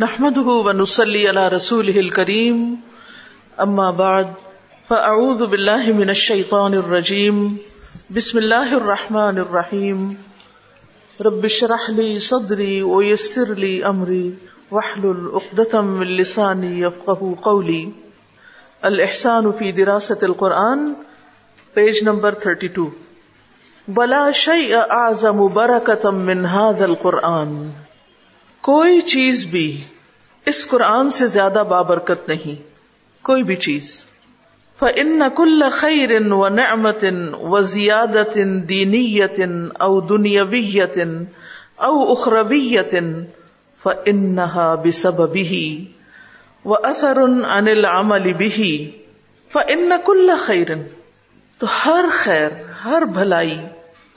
نحمده ونصلي على رسوله الكريم. أما بعد، فأعوذ بالله من الشيطان الرجيم. بسم الله الرحمن الرحيم. رب اشرح لي صدري ويسر لي أمري. واحلل عقدة من لساني يفقه قولي. الإحسان في دراسة القرآن پیج نمبر 32 بلا شيء أعظم بركة من هذا القرآن. کوئی چیز بھی اس قرآن سے زیادہ بابرکت نہیں، کوئی بھی چیز۔ فن کل خیر و نعمت و زیادت دینیت او دنیاویت او اخرویت فنحا بسب بھی و اثر عن العمل بھی فن کل خیر تو ہر خیر، ہر بھلائی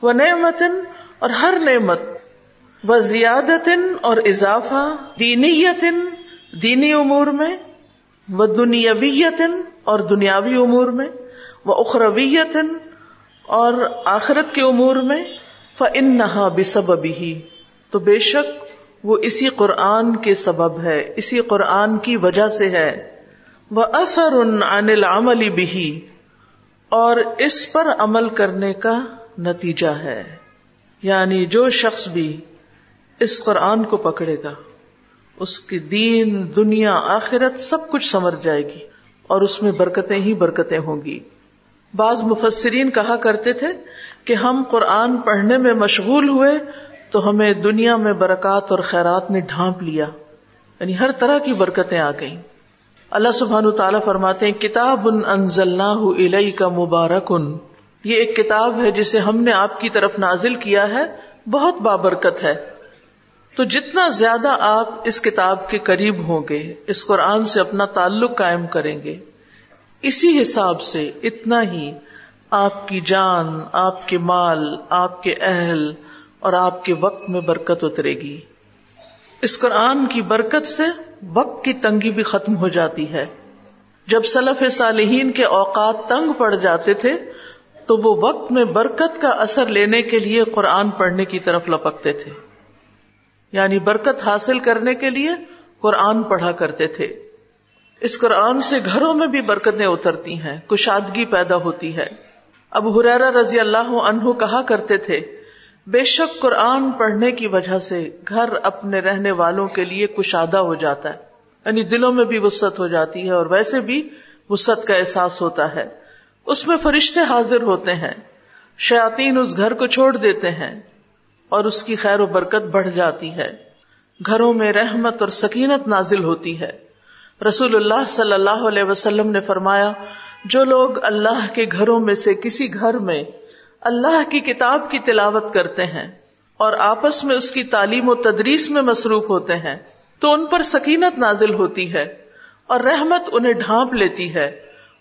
و نعمت اور ہر نعمت و زیادت اور اضافہ دینیت دینی امور میں و دنیاویت اور دنیاوی امور میں وہ اخرویت اور آخرت کے امور میں فن نہا بسب بھی تو بے شک وہ اسی قرآن کے سبب ہے، اسی قرآن کی وجہ سے ہے۔ وہ اثر عن العمل بھی اور اس پر عمل کرنے کا نتیجہ ہے۔ یعنی جو شخص بھی اس قرآن کو پکڑے گا۔ اس کی دین، دنیا، آخرت سب کچھ سمر جائے گی اور اس میں برکتیں ہی برکتیں ہوں گی۔ بعض مفسرین کہا کرتے تھے کہ ہم قرآن پڑھنے میں مشغول ہوئے تو ہمیں دنیا میں برکات اور خیرات نے ڈھانپ لیا۔ یعنی ہر طرح کی برکتیں آ گئیں۔ اللہ سبحان تعالیٰ فرماتے ہیں، کتاب ان انزل کا مبارک ان یہ ایک کتاب ہے جسے ہم نے آپ کی طرف نازل کیا ہے۔ بہت بابرکت ہے۔ تو جتنا زیادہ آپ اس کتاب کے قریب ہوں گے، اس قرآن سے اپنا تعلق قائم کریں گے، اسی حساب سے اتنا ہی آپ کی جان، آپ کے مال، آپ کے اہل اور آپ کے وقت میں برکت اترے گی۔ اس قرآن کی برکت سے وقت کی تنگی بھی ختم ہو جاتی ہے۔ جب سلف صالحین کے اوقات تنگ پڑ جاتے تھے، تو وہ وقت میں برکت کا اثر لینے کے لیے قرآن پڑھنے کی طرف لپکتے تھے۔ یعنی برکت حاصل کرنے کے لیے قرآن پڑھا کرتے تھے۔ اس قرآن سے گھروں میں بھی برکتیں اترتی ہیں، کشادگی پیدا ہوتی ہے۔ اب حریرا رضی اللہ عنہ کہا کرتے تھے، بے شک قرآن پڑھنے کی وجہ سے گھر اپنے رہنے والوں کے لیے کشادہ ہو جاتا ہے۔ یعنی دلوں میں بھی وسط ہو جاتی ہے اور ویسے بھی وسط کا احساس ہوتا ہے۔ اس میں فرشتے حاضر ہوتے ہیں شیاتین اس گھر کو چھوڑ دیتے ہیں۔ اور اس کی خیر و برکت بڑھ جاتی ہے۔ گھروں میں رحمت اور سکینت نازل ہوتی ہے۔ رسول اللہ صلی اللہ علیہ وسلم نے فرمایا، جو لوگ اللہ کے گھروں میں سے کسی گھر میں اللہ کی کتاب کی تلاوت کرتے ہیں اور آپس میں اس کی تعلیم و تدریس میں مصروف ہوتے ہیں، تو ان پر سکینت نازل ہوتی ہے اور رحمت انہیں ڈھانپ لیتی ہے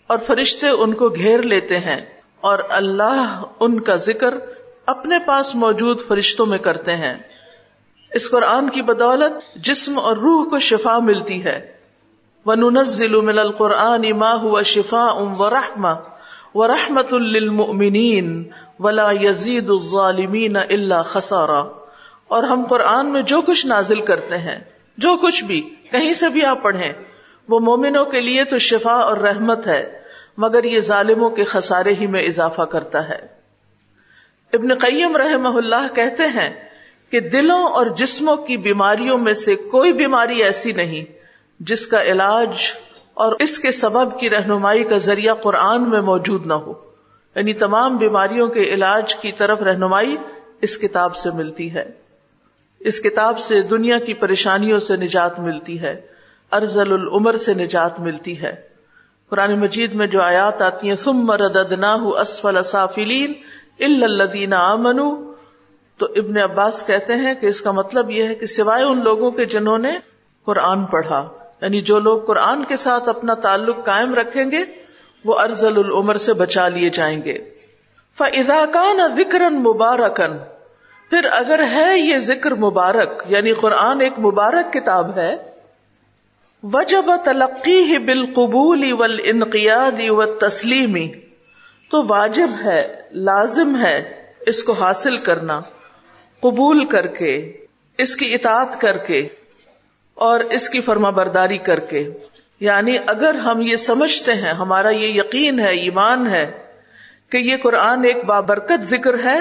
اور فرشتے ان کو گھیر لیتے ہیں اور اللہ ان کا ذکر اپنے پاس موجود فرشتوں میں کرتے ہیں۔ اس قرآن کی بدولت جسم اور روح کو شفا ملتی ہے۔ وَنُنَزِّلُ مِنَ الْقُرْآنِ مَا هُوَ شِفَاءٌ وَرَحْمَةٌ وَرَحْمَةٌ لِّلْمُؤْمِنِينَ وَلَا يَزِيدُ الظَّالِمِينَ إِلَّا خَسَارًا۔ اور ہم قرآن میں جو کچھ نازل کرتے ہیں، جو کچھ بھی، کہیں سے بھی آپ پڑھیں، وہ مومنوں کے لیے تو شفا اور رحمت ہے، مگر یہ ظالموں کے خسارے ہی میں اضافہ کرتا ہے۔ ابن قیم رحم اللہ کہتے ہیں کہ دلوں اور جسموں کی بیماریوں میں سے کوئی بیماری ایسی نہیں جس کا علاج اور اس کے سبب کی رہنمائی کا ذریعہ قرآن میں موجود نہ ہو۔ یعنی تمام بیماریوں کے علاج کی طرف رہنمائی اس کتاب سے ملتی ہے۔ اس کتاب سے دنیا کی پریشانیوں سے نجات ملتی ہے۔ ارزل العمر سے نجات ملتی ہے۔ قرآن مجید میں جو آیات آتی ہیں، ثم رددناہ اسفل سافلین الدین امنو تو ابن عباس کہتے ہیں کہ اس کا مطلب یہ ہے کہ سوائے ان لوگوں کے جنہوں نے قرآن پڑھا یعنی جو لوگ قرآن کے ساتھ اپنا تعلق قائم رکھیں گے، وہ ارزل العمر سے بچا لیے جائیں گے۔ فضاکان ذکر مبارکن پھر اگر ہے یہ ذکر مبارک یعنی قرآن ایک مبارک کتاب ہے، وجب تلقی ہی بالقبول ول انقیادی و تسلیمی تو واجب ہے، لازم ہے اس کو حاصل کرنا، قبول کر کے، اس کی اطاعت کر کے اور اس کی فرما برداری کر کے۔ یعنی اگر ہم یہ سمجھتے ہیں، ہمارا یہ یقین ہے، ایمان ہے کہ یہ قرآن ایک بابرکت ذکر ہے،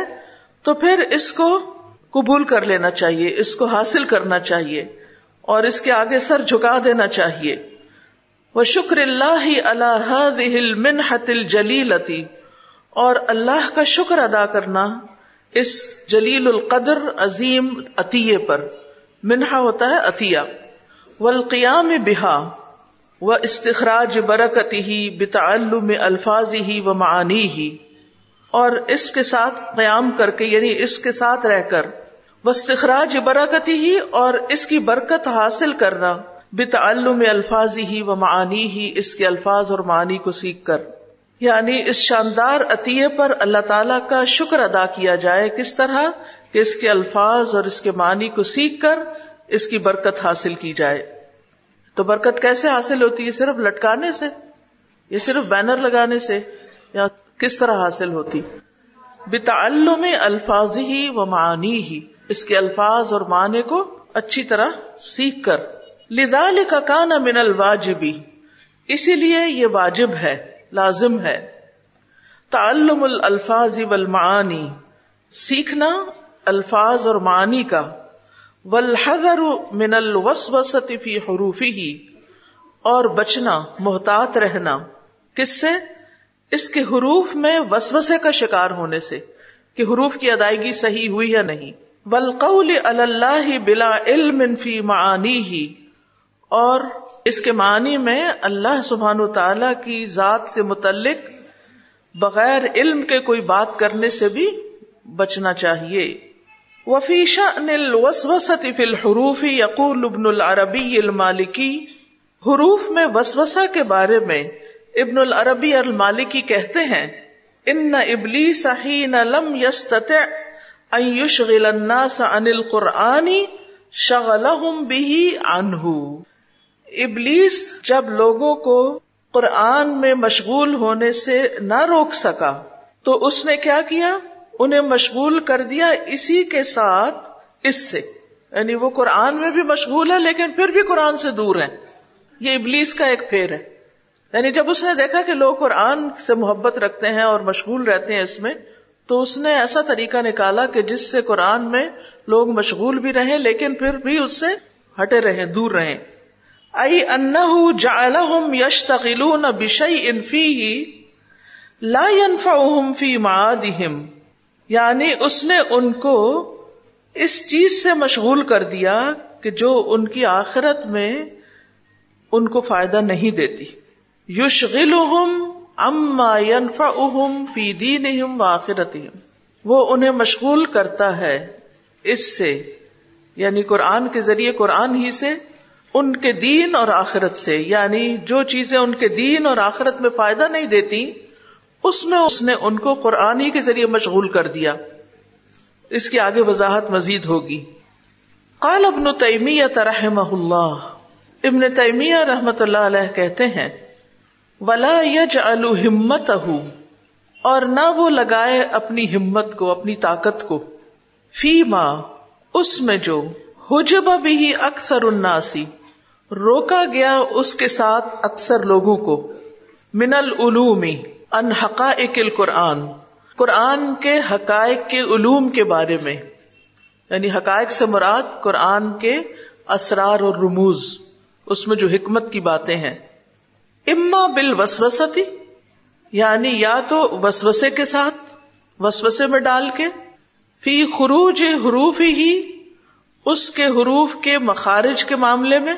تو پھر اس کو قبول کر لینا چاہیے، اس کو حاصل کرنا چاہیے اور اس کے آگے سر جھکا دینا چاہیے۔ وہ شکر اللہ اللہ منحت الجلیلتی اور اللہ کا شکر ادا کرنا اس جلیل القدر عظیم عطیے پر۔ منہا ہوتا ہے عطیہ۔ والقیام بہا و استخراج برکتی ہی بتعلم الفاظ ہی و معانی ہی اور اس کے ساتھ قیام کر کے یعنی اس کے ساتھ رہ کر وسطراج برکتی ہی اور اس کی برکت حاصل کرنا بتعلم الفاظ ہی و معانی ہی اس کے الفاظ اور معانی کو سیکھ کر۔ یعنی اس شاندار عطیے پر اللہ تعالی کا شکر ادا کیا جائے کس طرح کہ اس کے الفاظ اور اس کے معنی کو سیکھ کر اس کی برکت حاصل کی جائے۔ تو برکت کیسے حاصل ہوتی ہے؟ صرف لٹکانے سے؟ یا صرف بینر لگانے سے؟ یا کس طرح حاصل ہوتی؟ بتعلم الفاظ ہی و معنی ہی اس کے الفاظ اور معنی کو اچھی طرح سیکھ کر۔ لدال کا کانا من الواجبی اسی لیے یہ واجب ہے۔ لازم ہے۔ تعلم الفاظ والمعانی، سیکھنا الفاظ اور معنی کا۔ والحذر من الوسوسة فی حروفه، اور بچنا، محتاط رہنا۔ کس سے؟ اس کے حروف میں وسوسے کا شکار ہونے سے۔ کہ حروف کی ادائیگی صحیح ہوئی یا نہیں۔ والقول علی اللہ بلا علم فی معانیہ، اور اس کے معنی میں اللہ سبحان و تعالی کی ذات سے متعلق بغیر علم کے کوئی بات کرنے سے بھی بچنا چاہیے۔ وفیشا انل وسوسط فل حروف یقول ابن العربی المالکی حروف میں وسوسا کے بارے میں ابن العربی المالکی کہتے ہیں، ان ابلی صحین لم یست یشغل الناس عن القرآن شغلهم به عنه ابلیس جب لوگوں کو قرآن میں مشغول ہونے سے نہ روک سکا، تو اس نے کیا کیا؟ انہیں مشغول کر دیا اسی کے ساتھ اس سے۔ یعنی وہ قرآن میں بھی مشغول ہے، لیکن پھر بھی قرآن سے دور ہے یہ ابلیس کا ایک پھیر ہے۔ یعنی جب اس نے دیکھا کہ لوگ قرآن سے محبت رکھتے ہیں اور مشغول رہتے ہیں اس میں، تو اس نے ایسا طریقہ نکالا کہ جس سے قرآن میں لوگ مشغول بھی رہیں، لیکن پھر بھی اس سے ہٹے رہیں، دور رہیں۔ جعلهم يشتغلون بشيء فيه لا ينفعهم في معادهم یعنی اس نے ان کو اس چیز سے مشغول کر دیا کہ جو ان کی آخرت میں ان کو فائدہ نہیں دیتی۔ یشغلهم اما ينفعهم في دينهم واخرتهم وہ انہیں مشغول کرتا ہے اس سے یعنی قرآن کے ذریعے قرآن ہی سے ان کے دین اور آخرت سے یعنی جو چیزیں ان کے دین اور آخرت میں فائدہ نہیں دیتی، اس میں اس نے ان کو قرآن ہی کے ذریعے مشغول کر دیا۔ اس کی آگے وضاحت مزید ہوگی۔ قال ابن تیمیہ رحمہ اللہ۔ ابن تیمیہ رحمت اللہ علیہ کہتے ہیں، ولا یج ہمت اور نہ وہ لگائے اپنی ہمت کو، اپنی طاقت کو۔ فی ماں اس میں جو حجب بھی اکثر اناسی روکا گیا اس کے ساتھ اکثر لوگوں کو۔ من العلومی ان حقائق القرآن۔ قرآن کے حقائق کے علوم کے بارے میں۔ یعنی حقائق سے مراد قرآن کے اسرار اور رموز۔ اس میں جو حکمت کی باتیں ہیں۔ اما بال وسوستی یعنی یا تو وسوسے کے ساتھ، وسوسے میں ڈال کے، فی خروج حروف ہی، اس کے حروف کے مخارج کے معاملے میں۔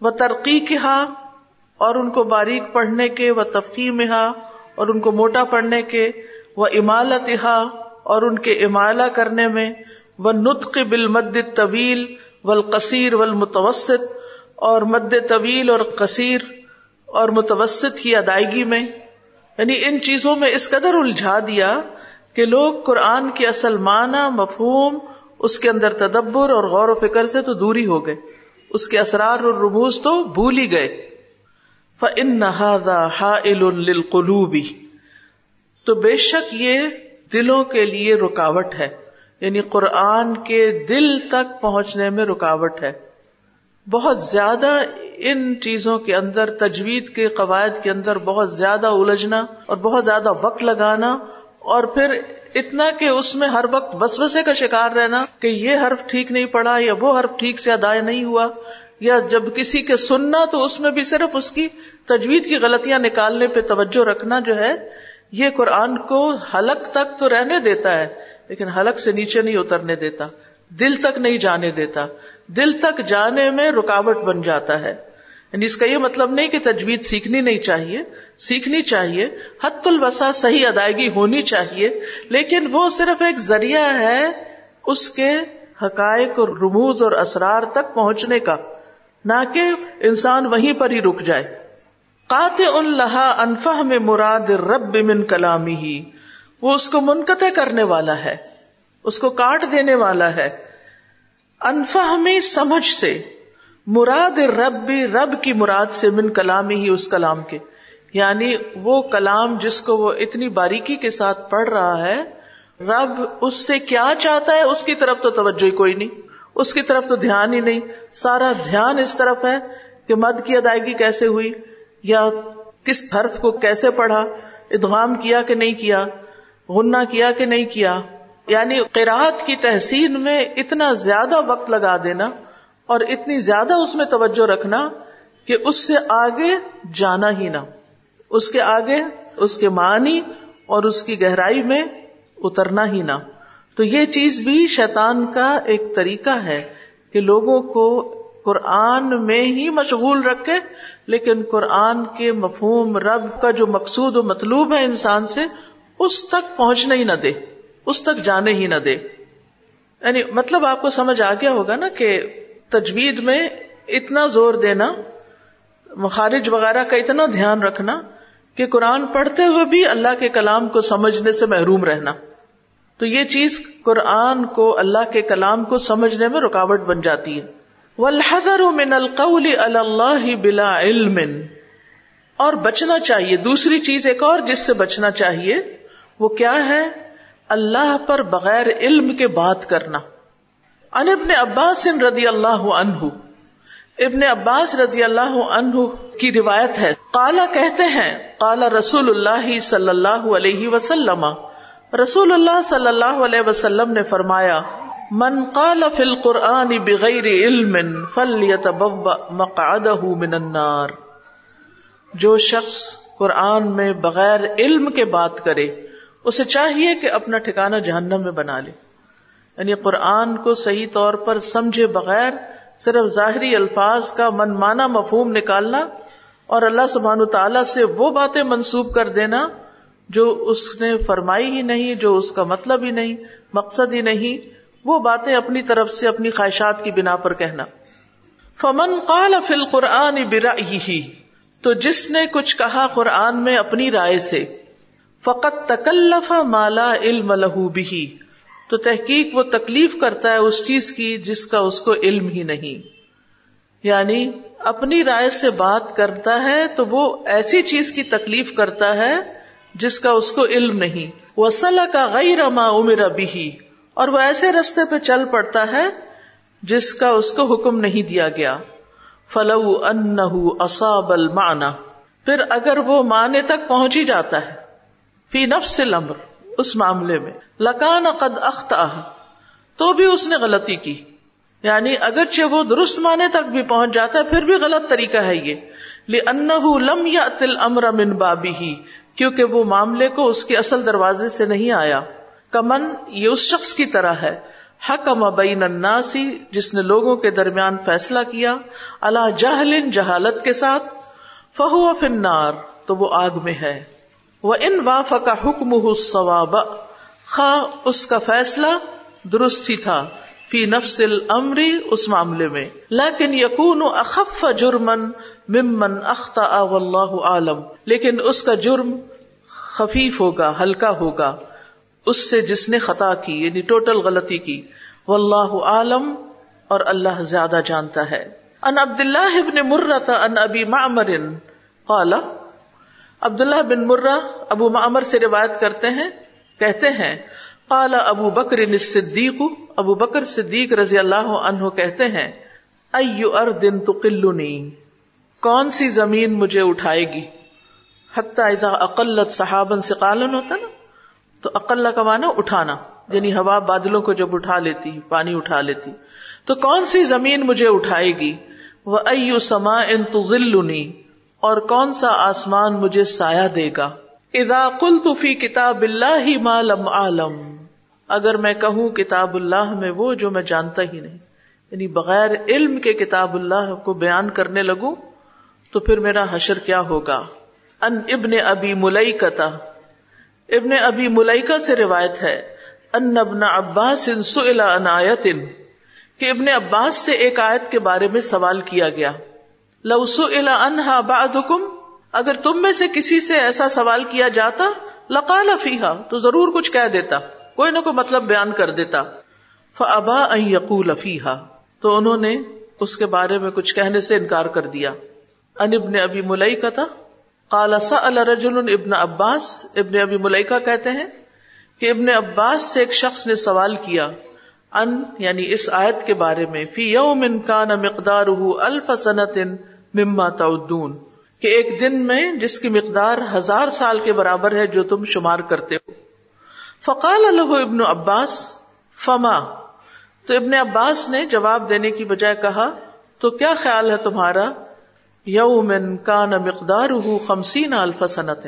وہ ترقی کے ہا اور ان کو باریک پڑھنے کے وہ تفقیم ہا اور ان کو موٹا پڑھنے کے وہ امالت ہا اور ان کے امالا کرنے میں وہ نطق بال مد طویل والقصیر والمتوسط اور مد طویل اور قصیر اور متوسط کی ادائیگی میں یعنی ان چیزوں میں اس قدر الجھا دیا کہ لوگ قرآن کی اصل معنی، مفہوم، اس کے اندر تدبر اور غور و فکر سے تو دوری ہو گئے۔ اس کے اسرار اور رموز تو بھول ہی گئے۔ فن قلوبی تو بے شک یہ دلوں کے لیے رکاوٹ ہے۔ یعنی قرآن کے دل تک پہنچنے میں رکاوٹ ہے۔ بہت زیادہ ان چیزوں کے اندر، تجوید کے قواعد کے اندر بہت زیادہ الجھنا اور بہت زیادہ وقت لگانا اور پھر اتنا کہ اس میں ہر وقت بس بسے کا شکار رہنا کہ یہ حرف ٹھیک نہیں پڑا یا وہ حرف ٹھیک سے ادا نہیں ہوا، یا جب کسی کے سننا تو اس میں بھی صرف اس کی تجوید کی غلطیاں نکالنے پہ توجہ رکھنا جو ہے، یہ قرآن کو حلق تک تو رہنے دیتا ہے، لیکن حلق سے نیچے نہیں اترنے دیتا، دل تک نہیں جانے دیتا۔ دل تک جانے میں رکاوٹ بن جاتا ہے۔ یعنی اس کا یہ مطلب نہیں کہ تجوید سیکھنی نہیں چاہیے، سیکھنی چاہیے حت الوسا صحیح ادائیگی ہونی چاہیے، لیکن وہ صرف ایک ذریعہ ہے اس کے حقائق اور رموز اور اسرار تک پہنچنے کا، نہ کہ انسان وہیں پر ہی رک جائے۔ قات اللہ انفہ میں مراد رب من کلامی ہی وہ اس کو منقطع کرنے والا ہے، اس کو کاٹ دینے والا ہے۔ انفہمی سمجھ سے مراد رب بھی رب کی مراد سے من کلامی ہی اس کلام کے۔ یعنی وہ کلام جس کو وہ اتنی باریکی کے ساتھ پڑھ رہا ہے، رب اس سے کیا چاہتا ہے؟ اس کی طرف تو توجہ ہی کوئی نہیں۔ اس کی طرف تو دھیان ہی نہیں۔ سارا دھیان اس طرف ہے کہ مد کی ادائیگی کیسے ہوئی؟ یا کس حرف کو کیسے پڑھا؟ ادغام کیا کہ نہیں کیا؟ غنہ کیا کہ نہیں کیا؟ یعنی قرآت کی تحسین میں اتنا زیادہ وقت لگا دینا۔ اور اتنی زیادہ اس میں توجہ رکھنا کہ اس سے آگے جانا ہی نہ اس کے آگے، اس کے معنی اور اس کی گہرائی میں اترنا ہی نہ۔ تو یہ چیز بھی شیطان کا ایک طریقہ ہے کہ لوگوں کو قرآن میں ہی مشغول رکھے، لیکن قرآن کے مفہوم، رب کا جو مقصود و مطلوب ہے انسان سے، اس تک پہنچنے ہی نہ دے، اس تک جانے ہی نہ دے۔ یعنی مطلب آپ کو سمجھ آ گیا ہوگا نا کہ تجوید میں اتنا زور دینا، مخارج وغیرہ کا اتنا دھیان رکھنا کہ قرآن پڑھتے ہوئے بھی اللہ کے کلام کو سمجھنے سے محروم رہنا۔ تو یہ چیز قرآن کو، اللہ کے کلام کو سمجھنے میں رکاوٹ بن جاتی ہے۔ والحذر من القول اللہ بلا علم۔ اور بچنا چاہیے۔ دوسری چیز ایک اور جس سے بچنا چاہیے، وہ کیا ہے؟ اللہ پر بغیر علم کے بات کرنا۔ ان ابن عباس رضی اللہ عنہ، ابن عباس رضی اللہ عنہ کی روایت ہے۔ کالا کہتے ہیں کالا رسول اللہ صلی اللہ علیہ وسلم۔ رسول اللہ صلی اللہ علیہ وسلم نے فرمایا، من قال فی القرآن بغیر علم من النار جو شخص قرآن میں بغیر علم کے بات کرے، اسے چاہیے کہ اپنا ٹھکانہ جہنم میں بنا لے۔ یعنی قرآن کو صحیح طور پر سمجھے بغیر صرف ظاہری الفاظ کا من مانا مفہوم نکالنا اور اللہ سبحان تعالی سے وہ باتیں منسوب کر دینا جو اس نے فرمائی ہی نہیں، جو اس کا مطلب ہی نہیں، مقصد ہی نہیں، وہ باتیں اپنی طرف سے اپنی خواہشات کی بنا پر کہنا۔ فمن قال فی القرآن برا تو جس نے کچھ کہا قرآن میں اپنی رائے سے فقط تکلف مالا علم لہو بھی تو تحقیق وہ تکلیف کرتا ہے اس چیز کی جس کا اس کو علم ہی نہیں۔ یعنی اپنی رائے سے بات کرتا ہے تو وہ ایسی چیز کی تکلیف کرتا ہے جس کا اس کو علم نہیں۔ وسل کا غیر ما عمر بھی اور وہ ایسے رستے پہ چل پڑتا ہے جس کا اس کو حکم نہیں دیا گیا۔ فلو ان اصاب المانا پھر اگر وہ معنی تک پہنچ ہی جاتا ہے۔ فی نفس الامر اس معاملے میں، لکان قد اختا تو بھی اس نے غلطی کی۔ یعنی اگرچہ وہ درست معنی تک بھی پہنچ جاتا ہے، پھر بھی غلط طریقہ ہے یہ۔ لم یا تل امر من بابی ہی کیونکہ وہ معاملے کو اس کے اصل دروازے سے نہیں آیا۔ کمن، یہ اس شخص کی طرح ہے۔ حق بین الناسی جس نے لوگوں کے درمیان فیصلہ کیا اللہ جہل جہالت کے ساتھ، فہو فنار تو وہ آگ میں ہے۔ وہ ان واف کا حکم ثواب خواہ اس کا فیصلہ درست ہی تھا، فی نفس الامری اس معاملے میں۔ لیکن یقون اخف جرمن ممن اختا واللہ عالم لیکن اس کا جرم خفیف ہوگا، ہلکا ہوگا۔ اس سے جس نے خطا کی یعنی ٹوٹل غلطی کی، واللہ عالم اور اللہ زیادہ جانتا ہے۔ ان عبد اللہ ابن مرت ان ابی معمر قال عبد اللہ بن مرہ ابو معمر سے روایت کرتے ہیں، کہتے ہیں، قال ابو بکر صدیق ابو بکر صدیق رضی اللہ عنہ کہتے ہیں، ایو اردن تقلنی، کون سی زمین مجھے اٹھائے گی؟ حتی اذا اقلت صحابن سقالن ہوتا نا، تو اقلہ کا معنی اٹھانا یعنی ہوا بادلوں کو جب اٹھا لیتی، پانی اٹھا لیتی۔ تو کون سی زمین مجھے اٹھائے گی؟ وہ ایو سما ان تزلنی اور کون سا آسمان مجھے سایہ دے گا؟ اذا قلت فی کتاب اللہ ما لم عالم اگر میں کہوں کتاب اللہ میں وہ جو میں جانتا ہی نہیں یعنی بغیر علم کے کتاب اللہ کو بیان کرنے لگوں، تو پھر میرا حشر کیا ہوگا؟ ان ابن ابی ملئی ابن ابی ملئکا سے روایت ہے، ان ابن عباس ان آیت، کہ ابن عباس سے ایک آیت کے بارے میں سوال کیا گیا۔ لو سئل عنها بعضكم اگر تم میں سے کسی سے ایسا سوال کیا جاتا، لقال فیہا، تو ضرور کچھ کہہ دیتا، کوئی نہ کوئی مطلب بیان کر دیتا۔ فابا ان یقول فیہا تو انہوں نے اس کے بارے میں کچھ کہنے سے انکار کر دیا۔ ان ابن ابی ملئی کا تھا کالا رجل ابن عباس، ابن ابی ملکہ کہتے ہیں کہ ابن عباس سے ایک شخص نے سوال کیا ان یعنی اس آیت کے بارے میں، فی یوم کان مقدار الف سنت مما تعدون، کہ ایک دن میں جس کی مقدار ہزار سال کے برابر ہے جو تم شمار کرتے ہو۔ فقال الح ابن عباس، فما؟ تو ابن عباس نے جواب دینے کی بجائے کہا، تو کیا خیال ہے تمہارا؟ یومن کا نہ مقدار خمسین الفسنت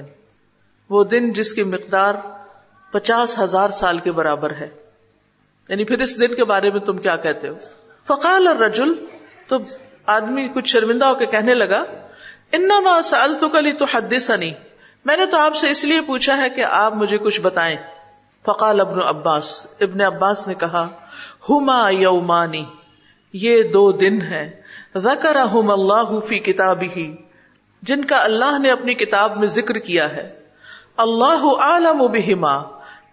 وہ دن جس کی مقدار پچاس ہزار سال کے برابر ہے۔ یعنی پھر اس دن کے بارے میں تم کیا کہتے ہو؟ فقال اور رجول تو آدمی کچھ شرمندہ ہو کے کہنے لگا، انما سألتک کلی تو حدثنی میں نے تو آپ سے اس لیے پوچھا ہے کہ آپ مجھے کچھ بتائیں۔ فقال ابن عباس ابن عباس نے کہا، ہما یومانی، یہ دو دن ہیں۔ ذکرہم اللہ فی کتابہ، جن کا اللہ نے اپنی کتاب میں ذکر کیا ہے۔ اللہ عالم بہما،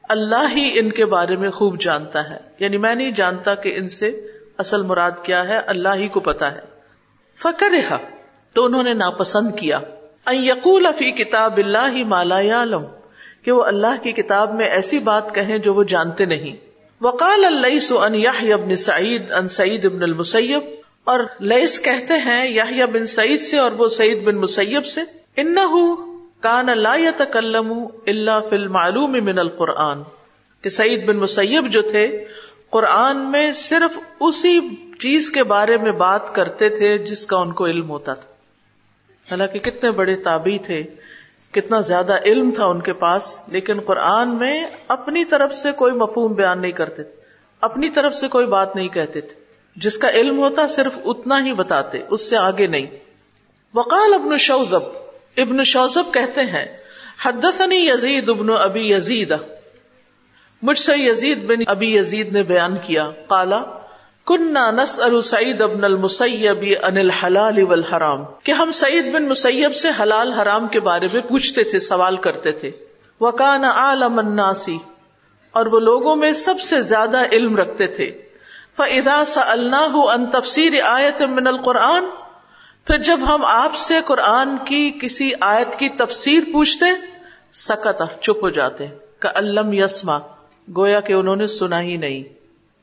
اللہ ہی ان کے بارے میں خوب جانتا ہے۔ یعنی میں نہیں جانتا کہ ان سے اصل مراد کیا ہے، اللہ ہی کو پتا ہے۔ فکر تو انہوں نے ناپسند کیا۔ یقول فی کتاب اللہ مالا عالم کہ وہ اللہ کی کتاب میں ایسی بات کہیں جو وہ جانتے نہیں۔ وقال اللہ سو ان ابن سعید ان سعید ابن المسیب اور لئیس کہتے ہیں یا بن سعید سے اور وہ سعید بن مسیب سے۔ ان کان لا يتكلم الا في المعلوم من القرآن۔ کہ سعید بن مسیب جو تھے قرآن میں صرف اسی چیز کے بارے میں بات کرتے تھے جس کا ان کو علم ہوتا تھا۔ حالانکہ کتنے بڑے تابی تھے، کتنا زیادہ علم تھا ان کے پاس، لیکن قرآن میں اپنی طرف سے کوئی مفہوم بیان نہیں کرتے تھے۔ اپنی طرف سے کوئی بات نہیں کہتے تھے۔ جس کا علم ہوتا صرف اتنا ہی بتاتے، اس سے آگے نہیں۔ وقال ابن شوزب ابن شوزب کہتے ہیں، حدثنی یزید ابن ابی یزید مجھ سے یزید بن ابی یزید نے بیان کیا کالا کنہ نس سعید ابن المسیب ان الحلال والحرام۔ کہ ہم سعید بن مسیب سے حلال حرام کے بارے میں پوچھتے تھے، سوال کرتے تھے۔ وکان عالم الناسی اور وہ لوگوں میں سب سے زیادہ علم رکھتے تھے۔ فَإِذَا سَأَلْنَاهُ أَن تَفْسِيرِ آیَةٍ مِّنَ الْقُرْآنِ، پھر جب ہم آپ سے قرآن کی کسی آیت کی تفسیر پوچھتے سکت چپ ہو جاتے کا علم یسما گویا کہ انہوں نے سنا ہی نہیں۔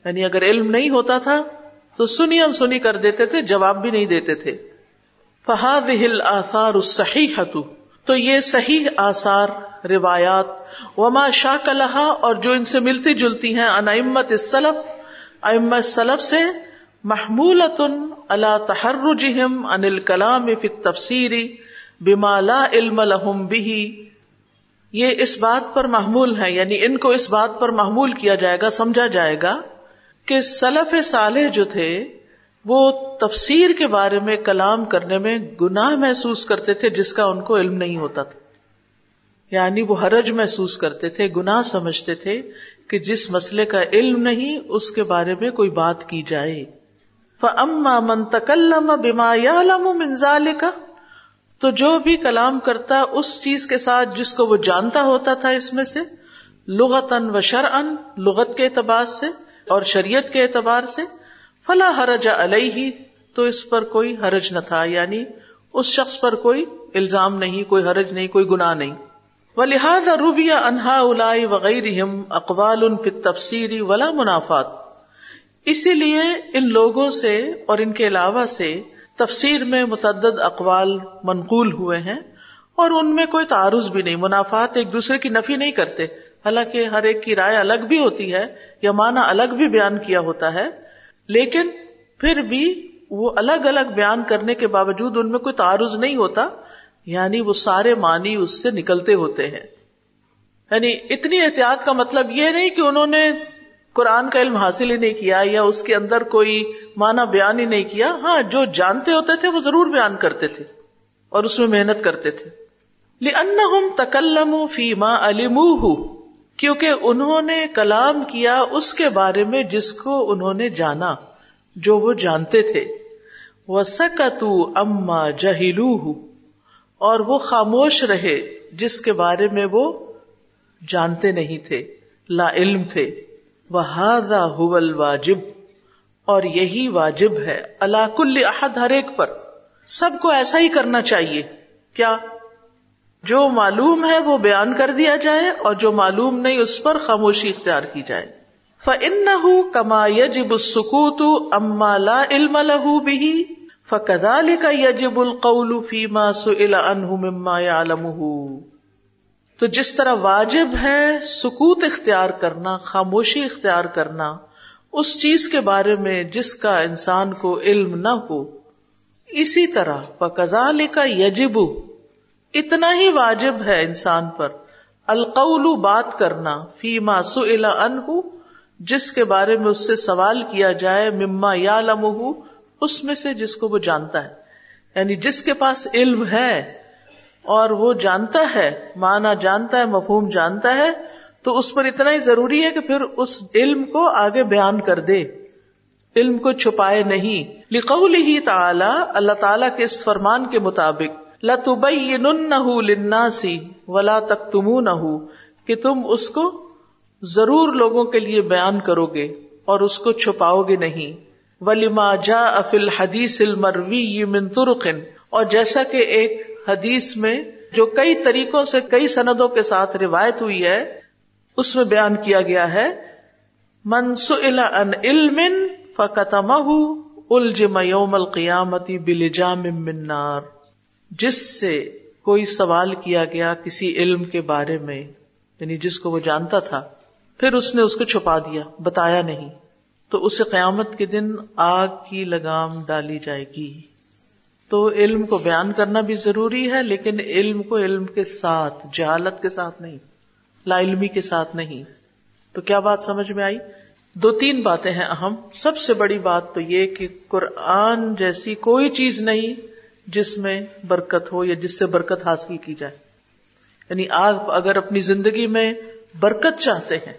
یعنی اگر علم نہیں ہوتا تھا تو سنی ان سنی کر دیتے تھے، جواب بھی نہیں دیتے تھے۔ فہاد ہل آثار تو یہ صحیح آثار، روایات، وما شاہ کلحا اور جو ان سے ملتی جلتی ہیں انمت السلف۔ ام سلف سے محمول اللہ تحرجہم ان الکلام فی تفسیری بما لا علم لهم به۔ یہ اس بات پر محمول ہے یعنی ان کو اس بات پر محمول کیا جائے گا، سمجھا جائے گا کہ سلف صالح جو تھے، وہ تفسیر کے بارے میں کلام کرنے میں گناہ محسوس کرتے تھے، جس کا ان کو علم نہیں ہوتا تھا۔ یعنی وہ حرج محسوس کرتے تھے، گناہ سمجھتے تھے کہ جس مسئلے کا علم نہیں، اس کے بارے میں کوئی بات کی جائے۔ فَأَمَّا مَن تَكَلَّمَ بِمَا يَعْلَمُ مِن ذَلِكَ تو جو بھی کلام کرتا اس چیز کے ساتھ جس کو وہ جانتا ہوتا تھا اس میں سے لغتن و شرعن لغت کے اعتبار سے اور شریعت کے اعتبار سے، فلا حرج علیہ، تو اس پر کوئی حرج نہ تھا یعنی اس شخص پر کوئی الزام نہیں، کوئی حرج نہیں، کوئی گناہ نہیں۔ و لہٰذا روبیا انہا الائی وغیرہ اقوال ان تفسیری ولا منافات۔ اسی لیے ان لوگوں سے اور ان کے علاوہ سے تفسیر میں متعدد اقوال منقول ہوئے ہیں اور ان میں کوئی تعارض بھی نہیں، منافعات ایک دوسرے کی نفی نہیں کرتے۔ حالانکہ ہر ایک کی رائے الگ بھی ہوتی ہے یا معنی الگ بھی بیان کیا ہوتا ہے، لیکن پھر بھی وہ الگ الگ بیان کرنے کے باوجود ان میں کوئی تعارض نہیں ہوتا یعنی وہ سارے معنی اس سے نکلتے ہوتے ہیں۔ یعنی اتنی احتیاط کا مطلب یہ نہیں کہ انہوں نے قرآن کا علم حاصل ہی نہیں کیا یا اس کے اندر کوئی معنی بیان ہی نہیں کیا ہاں جو جانتے ہوتے تھے وہ ضرور بیان کرتے تھے اور اس میں محنت کرتے تھے۔ تکلم فیما علم کیونکہ انہوں نے کلام کیا اس کے بارے میں جس کو انہوں نے جانا، جو وہ جانتے تھے۔ وہ سکتو اما اور وہ خاموش رہے جس کے بارے میں وہ جانتے نہیں تھے، لا علم تھے۔ وہ واجب اور یہی واجب ہے اللہ کل احد ہر ایک پر۔ سب کو ایسا ہی کرنا چاہیے۔ کیا؟ جو معلوم ہے وہ بیان کر دیا جائے، اور جو معلوم نہیں اس پر خاموشی اختیار کی جائے۔ فن کما یجب السکوت اما لا علم له به فكذلك يجب القول فيما سئل عنه مما يعلمه۔ تو جس طرح واجب ہے سکوت اختیار کرنا، خاموشی اختیار کرنا، اس چیز کے بارے میں جس کا انسان کو علم نہ ہو، اسی طرح پکزال کا یجب اتنا ہی واجب ہے انسان پر۔ القول بات کرنا فی ماسو ان جس کے بارے میں اس سے سوال کیا جائے، مما یا لمح اس میں سے جس کو وہ جانتا ہے۔ یعنی جس کے پاس علم ہے اور وہ جانتا ہے مانا جانتا ہے، مفہوم جانتا ہے، تو اس پر اتنا ہی ضروری ہے کہ پھر اس علم کو آگے بیان کر دے۔ علم کو چھپائے نہیں۔ لقول ہی تعالی، اللہ تعالی کے اس فرمان کے مطابق للناس ولا تک نہ کہ تم اس کو ضرور لوگوں کے لیے بیان کرو گے اور اس کو چھپاؤ گے نہیں۔ ولیما جا افل حدیث المروی من ترقن اور جیسا کہ ایک حدیث میں جو کئی طریقوں سے کئی سندوں کے ساتھ روایت ہوئی ہے، اس میں بیان کیا گیا ہے منسو ان علم فقتم الجم یوم القیامتی بلجام منار جس سے کوئی سوال کیا گیا کسی علم کے بارے میں یعنی جس کو وہ جانتا تھا، پھر اس نے اس کو چھپا دیا، بتایا نہیں، تو اسے قیامت کے دن آگ کی لگام ڈالی جائے گی۔ تو علم کو بیان کرنا بھی ضروری ہے، لیکن علم کو علم کے ساتھ، جہالت کے ساتھ نہیں، لا علمی کے ساتھ نہیں۔ تو کیا بات سمجھ میں آئی؟ دو تین باتیں ہیں اہم۔ سب سے بڑی بات تو یہ کہ قرآن جیسی کوئی چیز نہیں جس میں برکت ہو یا جس سے برکت حاصل کی جائے۔ یعنی آپ اگر اپنی زندگی میں برکت چاہتے ہیں،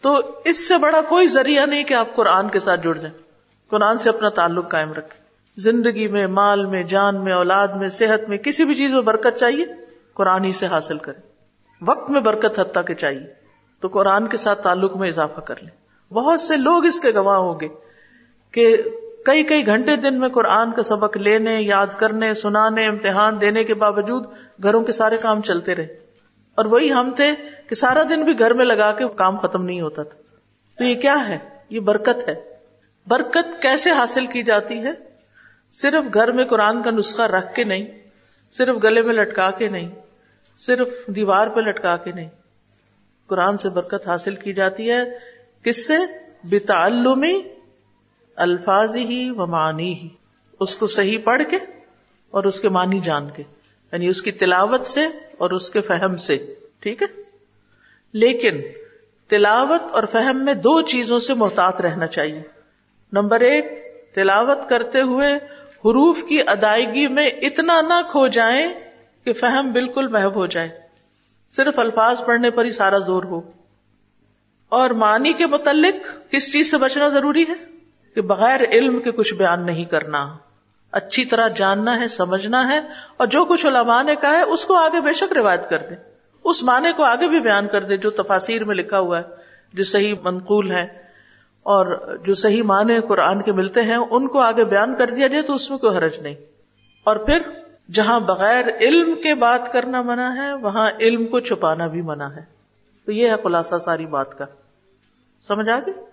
تو اس سے بڑا کوئی ذریعہ نہیں کہ آپ قرآن کے ساتھ جڑ جائیں۔ قرآن سے اپنا تعلق قائم رکھیں۔ زندگی میں، مال میں، جان میں، اولاد میں، صحت میں کسی بھی چیز میں برکت چاہیے، قرآن ہی سے حاصل کرے۔ وقت میں برکت حتیٰ کے چاہیے۔ تو قرآن کے ساتھ تعلق میں اضافہ کر لیں۔ بہت سے لوگ اس کے گواہ ہوں گے کہ کئی کئی گھنٹے دن میں قرآن کا سبق لینے، یاد کرنے، سنانے، امتحان دینے کے باوجود گھروں کے سارے کام چلتے رہے۔ اور وہی ہم تھے کہ سارا دن بھی گھر میں لگا کے کام ختم نہیں ہوتا تھا۔ تو یہ کیا ہے؟ یہ برکت ہے۔ برکت کیسے حاصل کی جاتی ہے؟ صرف گھر میں قرآن کا نسخہ رکھ کے نہیں، صرف گلے میں لٹکا کے نہیں، صرف دیوار پہ لٹکا کے نہیں۔ قرآن سے برکت حاصل کی جاتی ہے۔ کس سے؟ بتعلمی الفاظ ہی و معنی ہی اس کو صحیح پڑھ کے اور اس کے معنی جان کے یعنی اس کی تلاوت سے اور اس کے فہم سے۔ ٹھیک ہے؟ لیکن تلاوت اور فہم میں دو چیزوں سے محتاط رہنا چاہیے۔ نمبر ایک تلاوت کرتے ہوئے حروف کی ادائیگی میں اتنا نہ کھو جائیں کہ فہم بالکل محب ہو جائے۔ صرف الفاظ پڑھنے پر ہی سارا زور ہو۔ اور معنی کے متعلق کس چیز سے بچنا ضروری ہے؟ کہ بغیر علم کے کچھ بیان نہیں کرنا۔ اچھی طرح جاننا ہے، سمجھنا ہے اور جو کچھ علماء نے کہا ہے، اس کو آگے بے شک روایت کر دے اس معنی کو آگے بھی بیان کر دے جو تفاصیر میں لکھا ہوا ہے، جو صحیح منقول ہے۔ اور جو صحیح معنی قرآن کے ملتے ہیں، ان کو آگے بیان کر دیا جائے تو اس میں کوئی حرج نہیں۔ اور پھر، جہاں بغیر علم کے بات کرنا منع ہے، وہاں علم کو چھپانا بھی منع ہے۔ تو یہ ہے خلاصہ ساری بات کا۔ سمجھ آ گئی؟